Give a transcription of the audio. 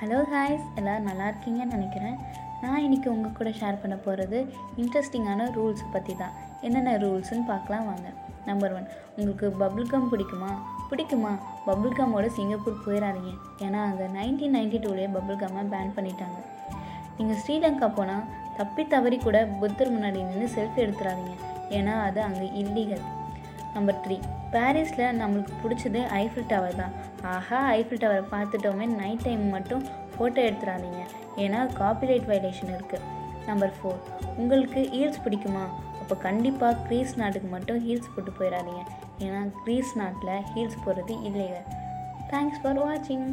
Hello ஹாய்ஸ் எல்லோரும் நல்லா இருக்கீங்கன்னு நினைக்கிறேன். நான் இன்றைக்கி உங்கள் கூட ஷேர் பண்ண போகிறது இன்ட்ரெஸ்டிங்கான ரூல்ஸ் பற்றி தான். என்னென்ன ரூல்ஸ்னு பார்க்கலாம் வாங்க. நம்பர் ஒன் உங்களுக்கு பபுள் கம் பிடிக்குமா? பிடிக்குமா? பபுள் கம்மோட சிங்கப்பூர் போயிடாதீங்க ஏன்னா அங்கே நைன்டீன் நைன்டி டூலேயே பபுள் கம்மை பேன் பண்ணிட்டாங்க. நீங்கள் ஸ்ரீலங்கா போனால் தப்பி தவறி கூட புத்தர் முன்னாடி நின்று செல்ஃபி எடுத்துடாதீங்க ஏன்னா அது அங்கே இல்லீகல் நம்பர் த்ரீ பாரிஸில் நம்மளுக்கு பிடிச்சது ஐஃபில் டவர் தான். ஆஹா ஐஃபில் டவரை பார்த்துட்டோமே நைட் டைம் மட்டும் ஃபோட்டோ எடுத்துடாதீங்க ஏன்னா காப்பிரைட் வயலேஷன் இருக்குது நம்பர் ஃபோர் உங்களுக்கு ஹீல்ஸ் பிடிக்குமா? அப்போ கண்டிப்பாக க்ரீஸ் நாட்டுக்கு மட்டும் ஹீல்ஸ் போட்டு போயிடாதீங்க ஏன்னா க்ரீஸ் நாட்டில் ஹீல்ஸ் போடுறது இல்லைங்க. தேங்க்ஸ் ஃபார் வாட்சிங்